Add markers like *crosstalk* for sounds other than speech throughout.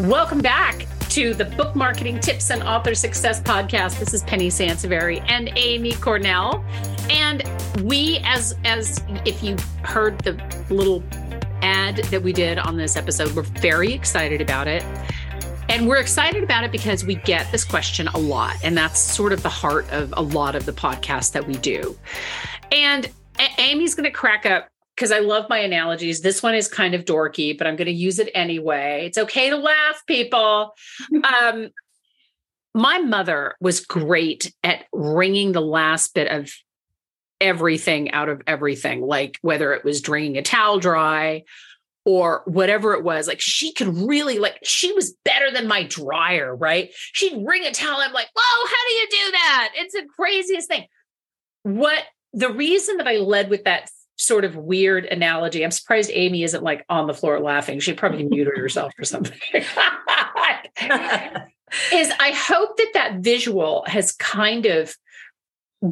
Welcome back to the Book Marketing Tips and Author Success Podcast. This is Penny Sansevieri and Amy Cornell. And we, as as if you heard the little ad that we did on this episode, we're very excited about it. And we're excited about it because we get this question a lot. And that's sort of the heart of a lot of the podcasts that we do. And Amy's going to crack up because I love my analogies. This one is kind of dorky, but I'm going to use it anyway. It's okay to laugh, people. *laughs* um, my mother was great at wringing the last bit of everything out of everything, like whether it was draining a towel dry or whatever it was. Like she could really, like, she was better than my dryer, right? She'd wring a towel. I'm like, whoa, how do you do that? It's the craziest thing. What the reason that I led with that sort of weird analogy. I'm surprised Amy isn't like on the floor laughing. She probably *laughs* muted herself or something. *laughs* is I hope that that visual has kind of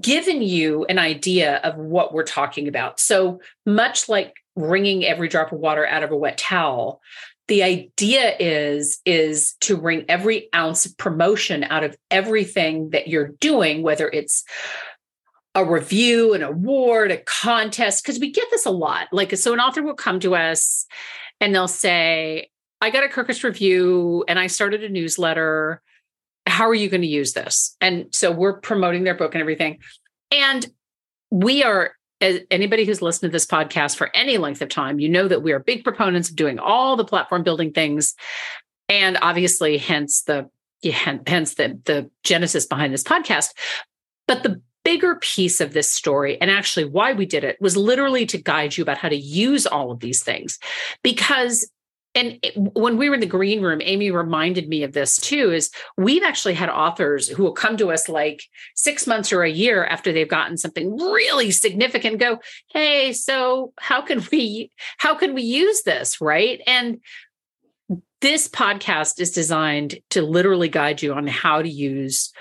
given you an idea of what we're talking about. So much like wringing every drop of water out of a wet towel, the idea is is to wring every ounce of promotion out of everything that you're doing whether it's a review, an award, a contest, because we get this a lot. Like, so an author will come to us and they'll say, I got a Kirkus review and I started a newsletter. How are you going to use this? And so we're promoting their book and everything. And we are, anybody who's listened to this podcast for any length of time, you know that we are big proponents of doing all the platform building things. And obviously, hence the hence the the genesis behind this podcast. But the bigger piece of this story and actually why we did it was literally to guide you about how to use all of these things. Because and when we were in the green room amy reminded me of this too is we've actually had authors who will come to us like six months or a year after they've gotten something really significant go hey so how can we how can we use this? Right? And this podcast is designed to literally guide you on how to use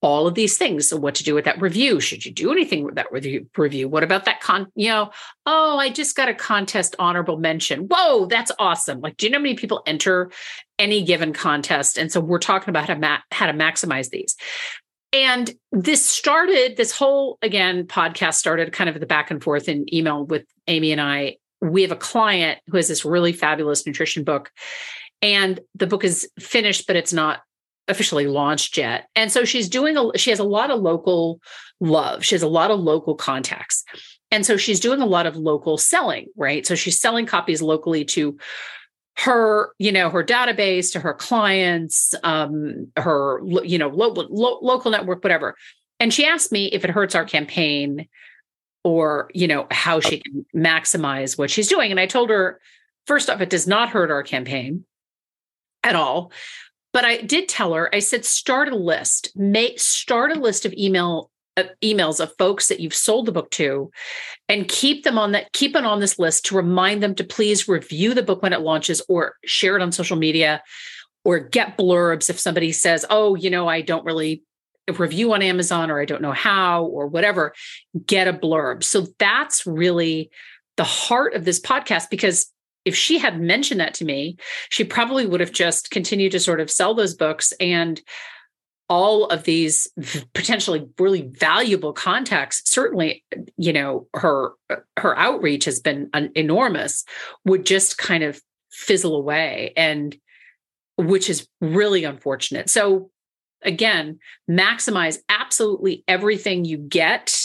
all of these things. So what to do with that review? Should you do anything with that review? What about that con, you know, oh, I just got a contest honorable mention. Whoa, that's awesome. Like, do you know how many people enter any given contest? And so we're talking about how to, ma- how to maximize these. And this started, this whole, again, podcast started kind of the back and forth in email with Amy and I. We have a client who has this really fabulous nutrition book. And the book is finished, but it's not officially launched yet. And so she's doing a she has a lot of local love. She has a lot of local contacts. And so she's doing a lot of local selling, right? So she's selling copies locally to her, you know, her database, to her clients, um, her, you know, local lo- local network, whatever. And she asked me if it hurts our campaign or, you know, how she can maximize what she's doing. And I told her, first off, it does not hurt our campaign at all. But I did tell her, I said, start a list, make start a list of email emails of folks that you've sold the book to and keep them on that keep it on this list to remind them to please review the book when it launches or share it on social media or get blurbs if somebody says oh you know i don't really review on amazon or i don't know how or whatever get a blurb. So that's really the heart of this podcast because if she had mentioned that to me, she probably would have just continued to sort of sell those books and all of these potentially really valuable contacts certainly you know her her outreach has been enormous would just kind of fizzle away and which is really unfortunate. So again maximize absolutely everything you get.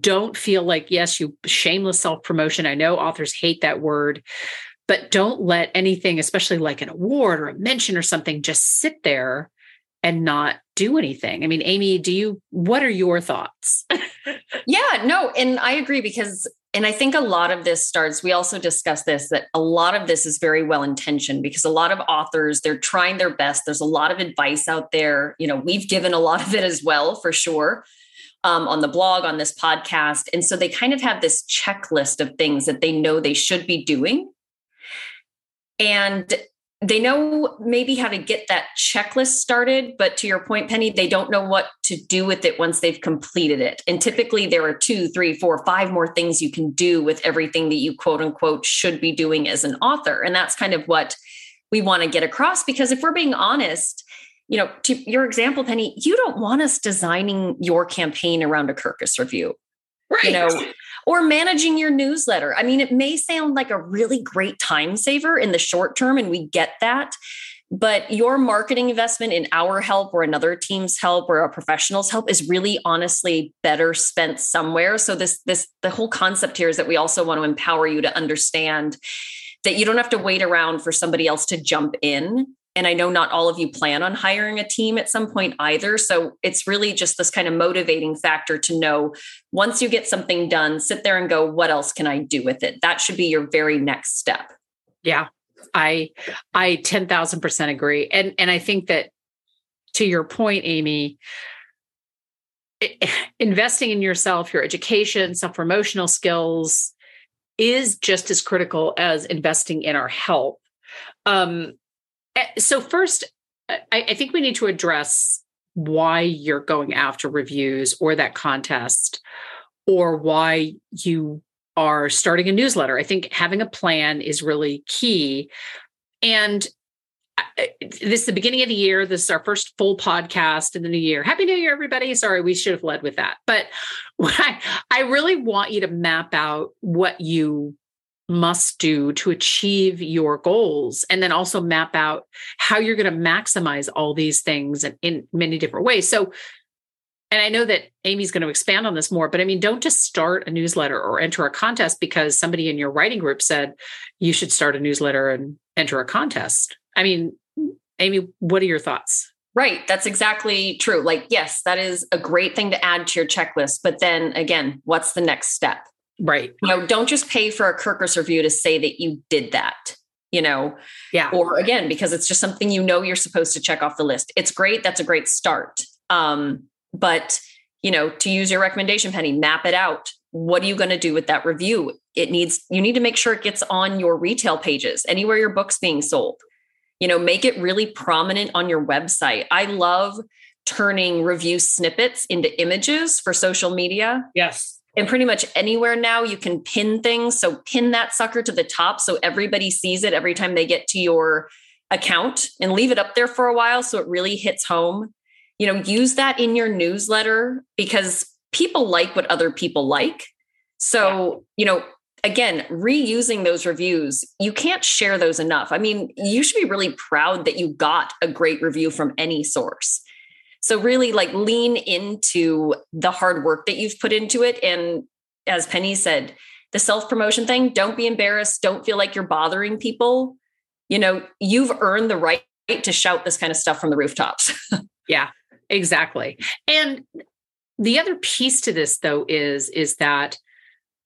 Don't feel like yes you shameless self promotion i know authors hate that word but don't let anything, especially like an award or a mention or something, just sit there and not do anything. I mean, Amy, do you, what are your thoughts? *laughs* yeah, no, and I agree because, and I think a lot of this starts, we also discussed this, that a lot of this is very well intentioned because a lot of authors, they're trying their best. There's a lot of advice out there. You know, we've given a lot of it as well, for sure. Um, on the blog, on this podcast. And so they kind of have this checklist of things that they know they should be doing and they know maybe how to get that checklist started but to your point penny they don't know what to do with it once they've completed it. And typically there are two three four five more things you can do with everything that you quote unquote should be doing as an author. And that's kind of what we want to get across because if we're being honest you know to your example penny you don't want us designing your campaign around a kirkus review. Right. you know or managing your newsletter. I mean it may sound like a really great time saver in the short term and we get that but your marketing investment in our help or another team's help or a professional's help is really honestly better spent somewhere. So this this the whole concept here is that we also want to empower you to understand that you don't have to wait around for somebody else to jump in and i know not all of you plan on hiring a team at some point either so it's really just this kind of motivating factor to know once you get something done sit there and go what else can i do with it that should be your very next step yeah I I 10,000% agree. And and I think that to your point Amy it, investing in yourself, your education, self-promotional skills is just as critical as investing in our health. Um Eh, so first I, think we need to address why you're going after reviews or that contest or why you are starting a newsletter. I think having a plan is really key. And uh, uh, this is the beginning of the year. This is our first full podcast in the new year. Happy New Year, everybody. Sorry, we should have led with that. But *laughs* I, I really want you to map out what you must do to achieve your goals and then also map out how you're going to maximize all these things in, in many different ways. So and I know that Amy's going to expand on this more, but I mean, don't just start a newsletter or enter a contest because somebody in your writing group said you should start a newsletter and enter a contest. I mean, Amy, what are your thoughts? Right. That's exactly true. Like, yes, that is a great thing to add to your checklist. But then again, what's the next step? Right. You know, don't just pay for a Kirkus review to say that you did that, you know? Yeah. Or again, because it's just something you know you're supposed to check off the list. It's great. That's a great start. Um, but, you know, to use your recommendation, Penny, map it out. What are you going to do with that review? It needs, you need to make sure it gets on your retail pages, anywhere your book's being sold. You know, make it really prominent on your website. I love turning review snippets into images for social media. Yes. And pretty much anywhere now you can pin things. So pin that sucker to the top so everybody sees it every time they get to your account and leave it up there for a while so it really hits home you know use that in your newsletter because people like what other people like so yeah. you know again reusing those reviews you can't share those enough i mean you should be really proud that you got a great review from any source so really like lean into the hard work that you've put into it and as penny said the self promotion thing don't be embarrassed don't feel like you're bothering people you know you've earned the right to shout this kind of stuff from the rooftops *laughs* yeah Exactly. And the other piece to this though is is that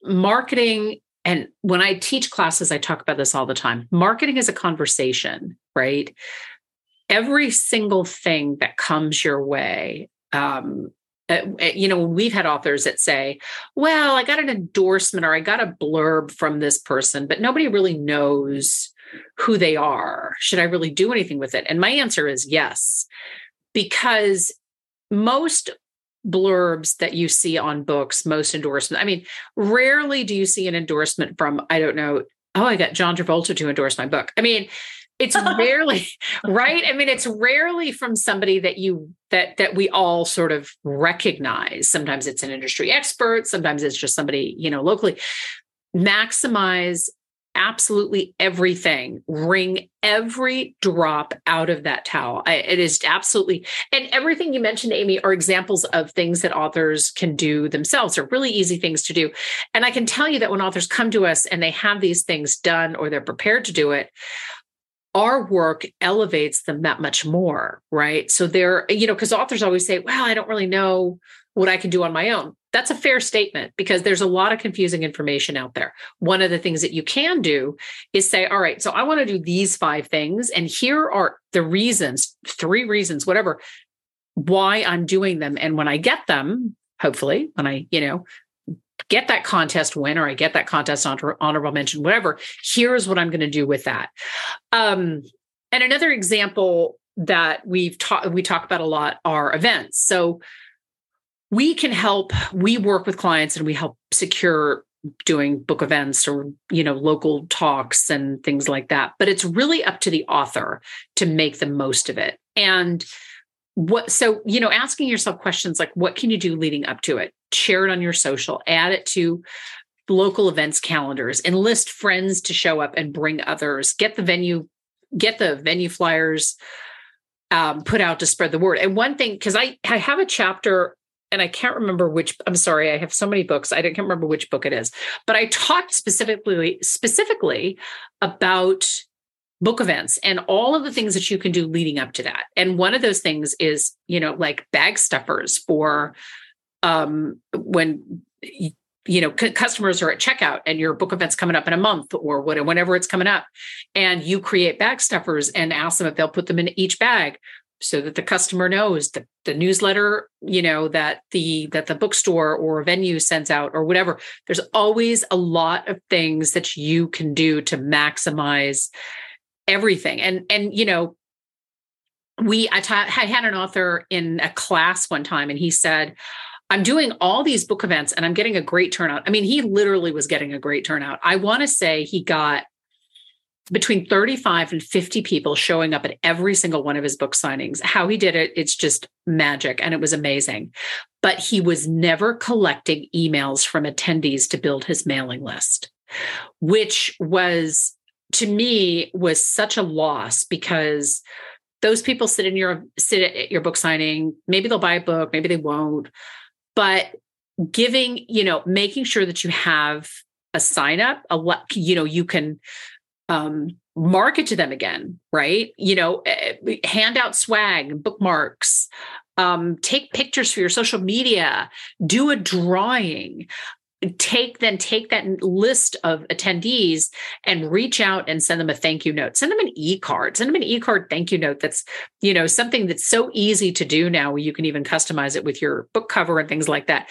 marketing and when I teach classes I talk about this all the time. Marketing is a conversation, right? Every single thing that comes your way um, uh, you know, we've had authors that say, well, I got an endorsement or I got a blurb from this person, but nobody really knows who they are. Should I really do anything with it? And my answer is yes because most blurbs that you see on books, most endorsements, I mean, rarely do you see an endorsement from, I don't know, oh, I got John Travolta to endorse my book. I mean, it's *laughs* rarely right i mean it's rarely from somebody that you that that we all sort of recognize sometimes it's an industry expert sometimes it's just somebody you know locally maximize absolutely everything. Wring every drop out of that towel. I, it is absolutely, and everything you mentioned, Amy, are examples of things that authors can do themselves. They're really easy things to do. And I can tell you that when authors come to us and they have these things done or they're prepared to do it, our work elevates them that much more, right? So they're, you know, because authors always say, well, I don't really know what I can do on my own. That's a fair statement because there's a lot of confusing information out there. One of the things that you can do is say, all right, so I want to do these five things. And here are the reasons, three reasons, whatever, why I'm doing them. And when I get them, hopefully, when I, you know, get that contest win or I get that contest honor, honorable mention, whatever, here's what I'm going to do with that. Um, and another example that we've talked we talk about a lot are events. So we can help we work with clients and we help secure doing book events or you know local talks and things like that but it's really up to the author to make the most of it and what so you know asking yourself questions like what can you do leading up to it share it on your social add it to local events calendars enlist friends to show up and bring others get the venue get the venue flyers um, put out to spread the word and one thing because i i have a chapter and I can't remember which I'm sorry, I have so many books. I can't remember which book it is. But I talked specifically specifically about book events and all of the things that you can do leading up to that. And one of those things is, you know, like bag stuffers for um when you know c- customers are at checkout and your book event's coming up in a month or whenever it's coming up and you create bag stuffers and ask them if they'll put them in each bag so that the customer knows that the newsletter you know that the that the bookstore or venue sends out or whatever. There's always a lot of things that you can do to maximize everything. And and you know we I, I had an author in a class one time and he said i'm doing all these book events and i'm getting a great turnout i mean he literally was getting a great turnout i want to say he got between 35 and 50 people showing up at every single one of his book signings. How he did it, it's just magic and it was amazing. But he was never collecting emails from attendees to build his mailing list, which was to me was such a loss because those people sit in your sit at your book signing, maybe they'll buy a book, maybe they won't. But giving, you know, making sure that you have a sign up, a what you know, you can um, market to them again, right? You know, eh, eh, hand out swag, bookmarks, um, take pictures for your social media, do a drawing, take then take that list of attendees and reach out and send them a thank you note. Send them an e-card. Send them an e-card thank you note that's you know something that's so easy to do now you can even customize it with your book cover and things like that.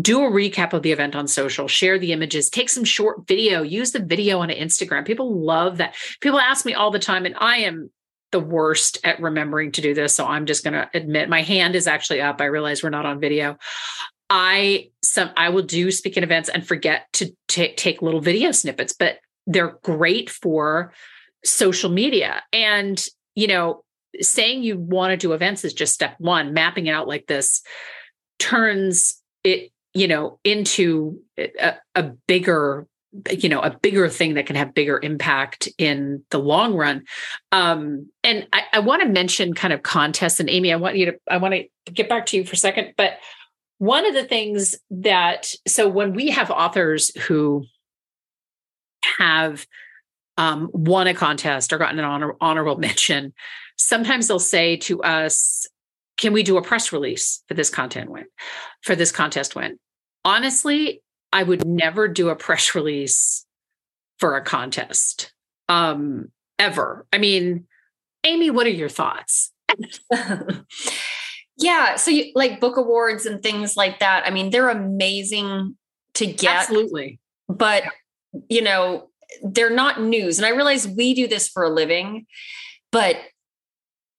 Do a recap of the event on social. Share the images. Take some short video. Use the video on instagram. People love that. People ask me all the time and i am the worst at remembering to do this. So I'm just going to admit my hand is actually up. I realize we're not on video. I some I will do speaking events and forget to t- take little video snippets, but they're great for social media. And you know, saying you want to do events is just step one. Mapping out like this turns it, you know, into a, a bigger you know a bigger thing that can have bigger impact in the long run um and i, I want to mention kind of contests and amy i want you to i want to get back to you for a second but one of the things that so when we have authors who have um, won a contest or gotten an honor, honorable *laughs* mention sometimes they'll say to us can we do a press release for this content win for this contest win? Honestly i would never do a press *laughs* release for a contest um ever. I mean amy what are your thoughts *laughs* Yeah. So you like book awards and things like that. I mean, they're amazing to get. Absolutely. But, you know, they're not news. And I realize we do this for a living, but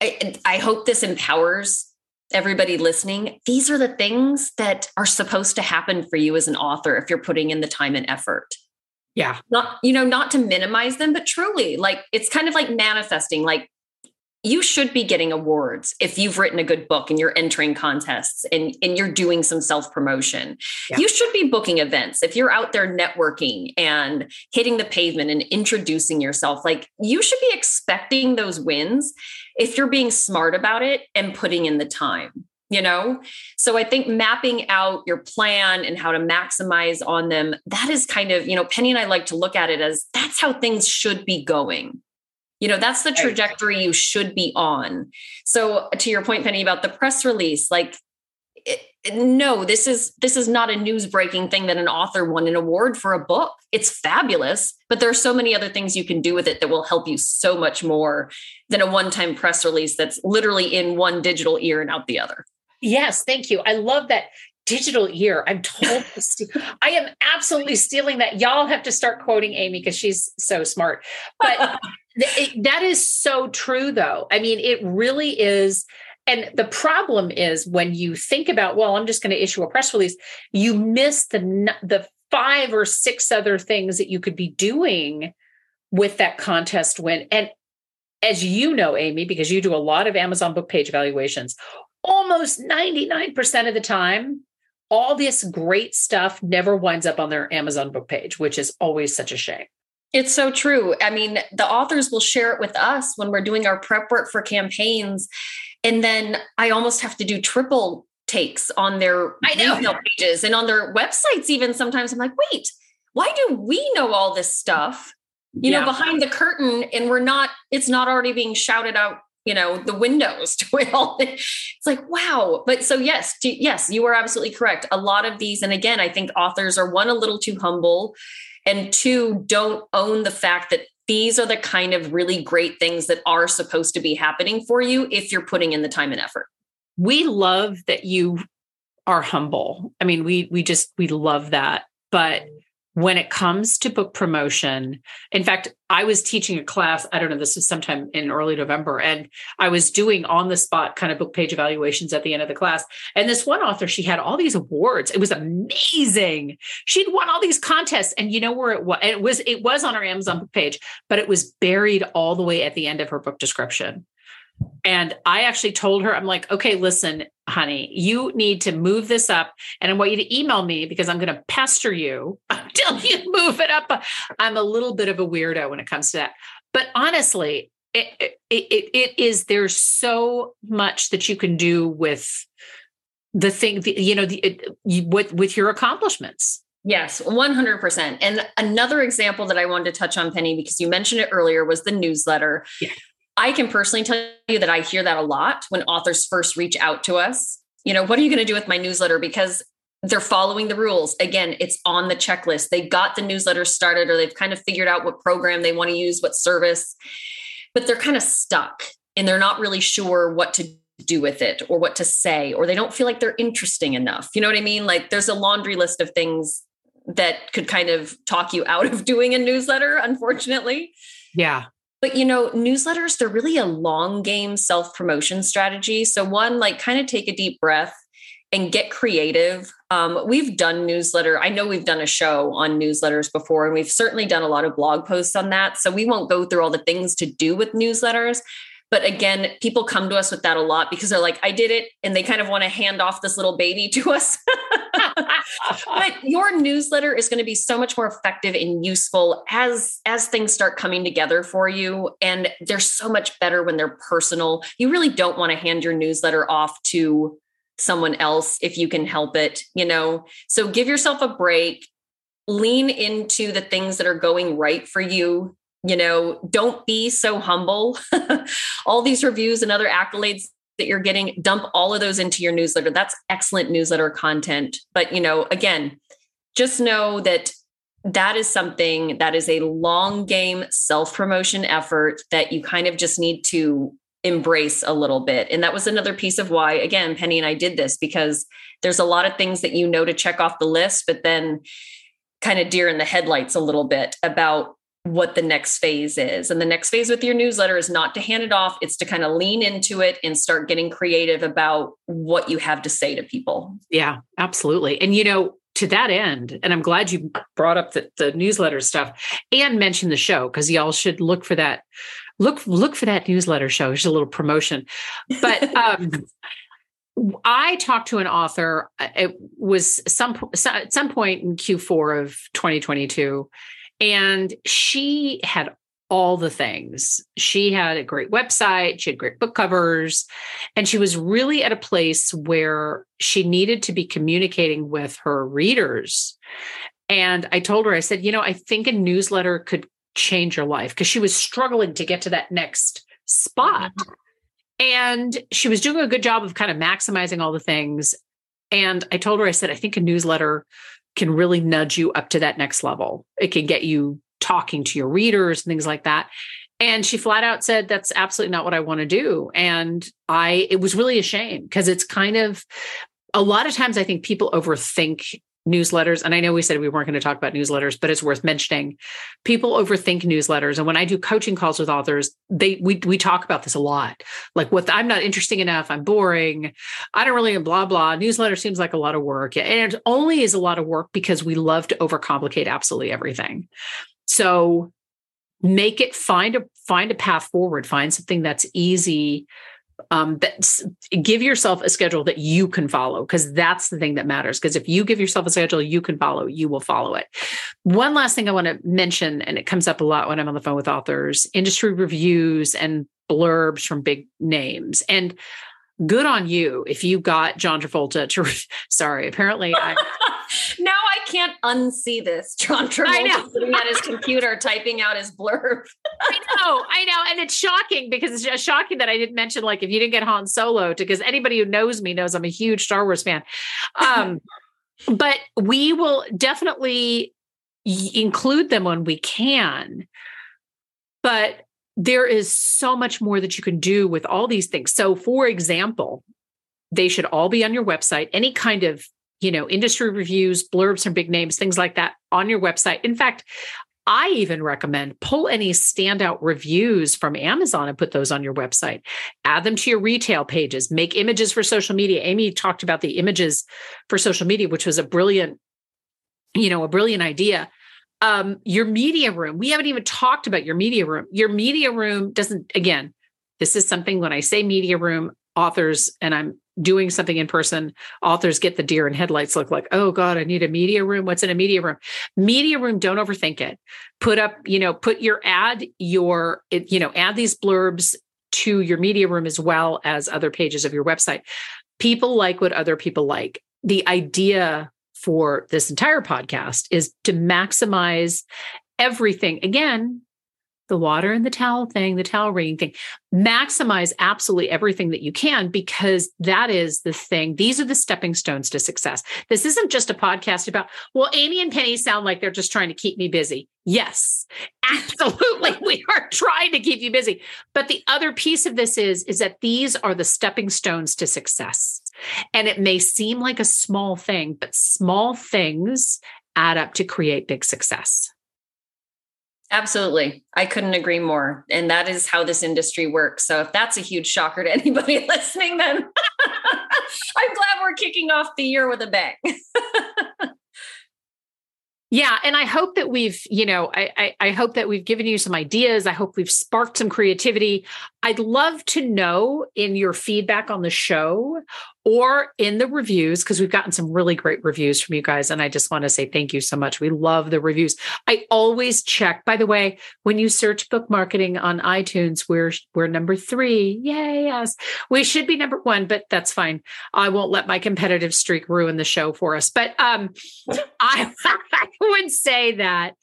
I, I hope this empowers everybody listening. These are the things that are supposed to happen for you as an author if you're putting in the time and effort. Yeah. Not, you know, not to minimize them, but truly like it's kind of like manifesting, like you should be getting awards if you've written a good book and you're entering contests and, and you're doing some self promotion. Yeah. You should be booking events if you're out there networking and hitting the pavement and introducing yourself. Like you should be expecting those wins if you're being smart about it and putting in the time. You know, so I think mapping out your plan and how to maximize on them, that is kind of, you know, Penny and I like to look at it as that's how things should be going you know, that's the trajectory you should be on. So to your point, Penny, about the press release, like it, no, this is this is not a news breaking thing that an author won an award for a book. It's fabulous, but there are so many other things you can do with it that will help you so much more than a one time press release that's literally in one digital ear and out the other. Yes, thank you. I love that digital ear. I'm told I am absolutely stealing that. Y'all have to start quoting Amy because she's so smart. But *laughs* it, that is so true, though. I mean, it really is. And the problem is when you think about, well, I'm just going to issue a press release, you miss the the five or six other things that you could be doing with that contest win. And as you know, Amy, because you do a lot of Amazon book page evaluations, almost 99% of the time, all this great stuff never winds up on their Amazon book page, which is always such a shame. It's so true. I mean, the authors will share it with us when we're doing our prep work for campaigns. And then I almost have to do triple takes on their know. pages and on their websites, even sometimes I'm like, wait, why do we know all this stuff? You yeah. know, behind the curtain, and we're not, it's not already being shouted out you know the windows *laughs* to it all it's like wow. But so yes to, yes you are absolutely correct. A lot of these and again i think authors are one a little too humble and two don't own the fact that these are the kind of really great things that are supposed to be happening for you if you're putting in the time and effort. We love that you are humble. I mean we we just we love that. But when it comes to book promotion, in fact, I was teaching a class, I don't know, this was sometime in early November, and I was doing on the spot kind of book page evaluations at the end of the class. And this one author, she had all these awards. It was amazing. She'd won all these contests. And you know where it was? It was, it was on her Amazon book page, but it was buried all the way at the end of her book description. And I actually told her, I'm like, okay, listen, honey, you need to move this up. And I want you to email me because I'm going to pester you *laughs* until you move it up. I'm a little bit of a weirdo when it comes to that. But honestly, it, it, it, it is, there's so much that you can do with the thing, the, you know, the, it, you, with, with your accomplishments. Yes, 100%. And another example that I wanted to touch on, Penny, because you mentioned it earlier, was the newsletter. Yeah. I can personally tell you that I hear that a lot when authors first reach out to us. You know, what are you going to do with my newsletter? Because they're following the rules. Again, it's on the checklist. They got the newsletter started or they've kind of figured out what program they want to use, what service, but they're kind of stuck and they're not really sure what to do with it or what to say, or they don't feel like they're interesting enough. You know what I mean? Like there's a laundry list of things that could kind of talk you out of *laughs* doing a newsletter, unfortunately. Yeah. But you know, newsletters, they're really a long game self promotion strategy. So, one, like kind of take a deep breath and get creative. Um, we've done newsletter. I know we've done a show on newsletters before, and we've certainly done a lot of blog posts on that. So, we won't go through all the things to do with newsletters. But again, people come to us with that a lot because they're like, I did it. And they kind of want to hand off this little baby to us. *laughs* but your newsletter is going to be so much more effective and useful as as things start coming together for you and they're so much better when they're personal. You really don't want to hand your newsletter off to someone else if you can help it, you know. So give yourself a break, lean into the things that are going right for you you know don't be so humble. *laughs* All these reviews and other accolades that you're getting dump all of those into your newsletter. That's excellent newsletter content. But you know again just know that that is something that is a long game self promotion effort that you kind of just need to embrace a little bit. And that was another piece of why again penny and i did this because there's a lot of things that you know to check off the list but then kind of deer in the headlights a little bit about what the next phase is. And the next phase with your newsletter is not to hand it off, it's to kind of lean into it and start getting creative about what you have to say to people. Yeah, absolutely. And you know, to that end, and I'm glad you brought up the, the newsletter stuff and mentioned the show because y'all should look for that. Look, look for that newsletter show. It's a little promotion. But *laughs* um I talked to an author. Uh, it was some at some point in Q4 of 2022, and she had all the things. She had a great website, she had great book covers, and she was really at a place where she needed to be communicating with her readers. And I told her, I said, you know, I think a newsletter could change your life because she was struggling to get to that next spot. Mm-hmm. And she was doing a good job of kind of maximizing all the things. And I told her, I said, I think a newsletter can really nudge you up to that next level. It can get you talking to your readers and things like that. And she flat out said, That's absolutely not what I want to do. And I, it was really a shame because it's kind of a lot of times I think people overthink newsletters and i know we said we weren't going to talk about newsletters but it's worth mentioning. People overthink newsletters and when i do coaching calls with authors they we, we talk about this a lot. Like what i'm not interesting enough i'm boring i don't really blah blah. Newsletter seems like a lot of work and it only is a lot of work because we love to overcomplicate absolutely everything. So make it find a find a path forward find something that's easy um, that give yourself a schedule that you can follow because that's the thing that matters. Because if you give yourself a schedule you can follow, you will follow it. One last thing I want to mention, and it comes up a lot when I'm on the phone with authors industry reviews and blurbs from big names. And good on you if you got John Travolta to, *laughs* sorry, apparently I. *laughs* now I can't unsee this. John Travolta sitting at his computer typing out his blurb. I know, I know. And it's shocking because it's just shocking that I didn't mention, like, if you didn't get Han Solo, because anybody who knows me knows I'm a huge Star Wars fan. Um, *laughs* but we will definitely include them when we can. But there is so much more that you can do with all these things. So, for example, they should all be on your website. Any kind of you know industry reviews, blurbs from big names, things like that on your website. In fact, I even recommend pull any standout reviews from Amazon and put those on your website. Add them to your retail pages. Make images for social media. Amy talked about the images for social media, which was a brilliant, you know, a brilliant idea um, your media room. We haven't even talked about your media room. Your media room doesn't, again, this is something when I say media room, authors, and I'm doing something in person, authors get the deer in headlights look like, oh God, I need a media room. What's in a media room? Media room, don't overthink it. Put up, you know, put your ad, your, you know, add these blurbs to your media room as well as other pages of your website. People like what other people like. The idea for this entire podcast is to maximize everything. Again, the water and the towel thing, the towel wringing thing, maximize absolutely everything that you can because that is the thing. These are the stepping stones to success. This isn't just a podcast about, well, Amy and Penny sound like they're just trying to keep me busy. Yes, *laughs* absolutely. we are trying to keep you busy. But the other piece of this is, is that these are the stepping stones to success. And it may seem like a small thing, but small things add up to create big success. Absolutely. I couldn't agree more. And that is how this industry works. So if that's a huge shocker to *laughs* anybody listening, then *laughs* I'm glad we're kicking off the year with a bang. *laughs* Yeah, and I hope that we've, you know, I, I, I hope that we've given you some ideas. I hope we've sparked some creativity. I'd love to know in your feedback on the show or in the reviews, because we've gotten some really great reviews from you guys. And I just want to say thank you so much. We love the reviews. I always check, by the way, when you search book marketing on iTunes, we're we're number three. Yay, yes. We should be number one, but that's fine. I won't let my competitive streak ruin the show for us. But um *laughs* I, *laughs* I would say that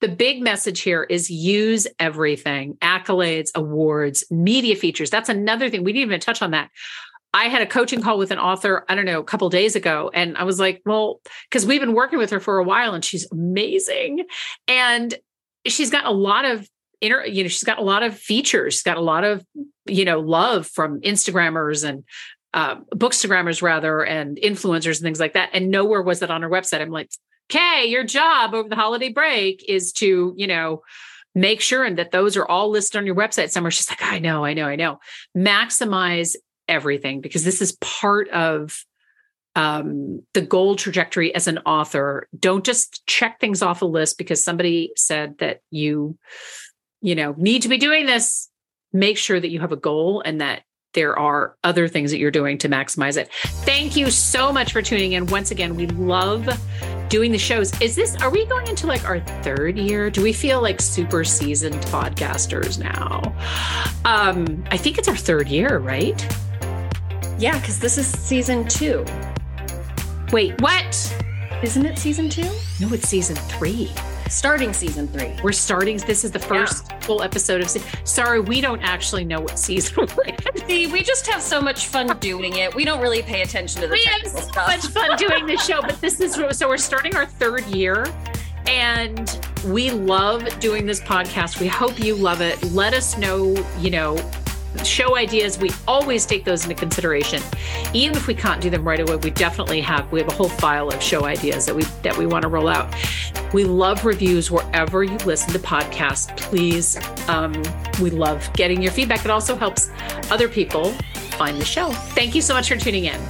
the big message here is use everything accolades, awards, media features. That's another thing. We didn't even touch on that. I had a coaching call with an author, I don't know, a couple days ago. And I was like, well, because we've been working with her for a while and she's amazing. And she's got a lot of inner, you know, she's got a lot of features. She's got a lot of, you know, love from Instagrammers and uh, bookstagrammers rather, and influencers and things like that. And nowhere was that on her website. I'm like, okay, your job over the holiday break is to, you know, make sure and that those are all listed on your website somewhere. She's like, I know, I know, I know. Maximize everything because this is part of um, the goal trajectory as an author. Don't just check things off a list because somebody said that you, you know, need to be doing this. Make sure that you have a goal and that there are other things that you're doing to maximize it. Thank you so much for tuning in. Once again, we love doing the shows. Is this, are we going into like our third year? Do we feel like super seasoned podcasters now? Um, I think it's our third year, right? Yeah, because this is season two. Wait, what? Isn't it season two? No, it's season three. Starting season three. We're starting. This is the first yeah. full episode of. Sorry, we don't actually know what season *laughs* we're in. See, we just have so much fun doing it. We don't really pay attention to the we have so stuff. much fun doing the show, but this is so we're starting our third year, and we love doing this podcast. We hope you love it. Let us know, you know, show ideas. We always take those into consideration. Even if we can't do them right away, we definitely have we have a whole file of show ideas that we that we want to roll out. We love reviews wherever you listen to podcasts. Please, um, we love getting your feedback. It also helps other people find the show. Thank you so much for tuning in.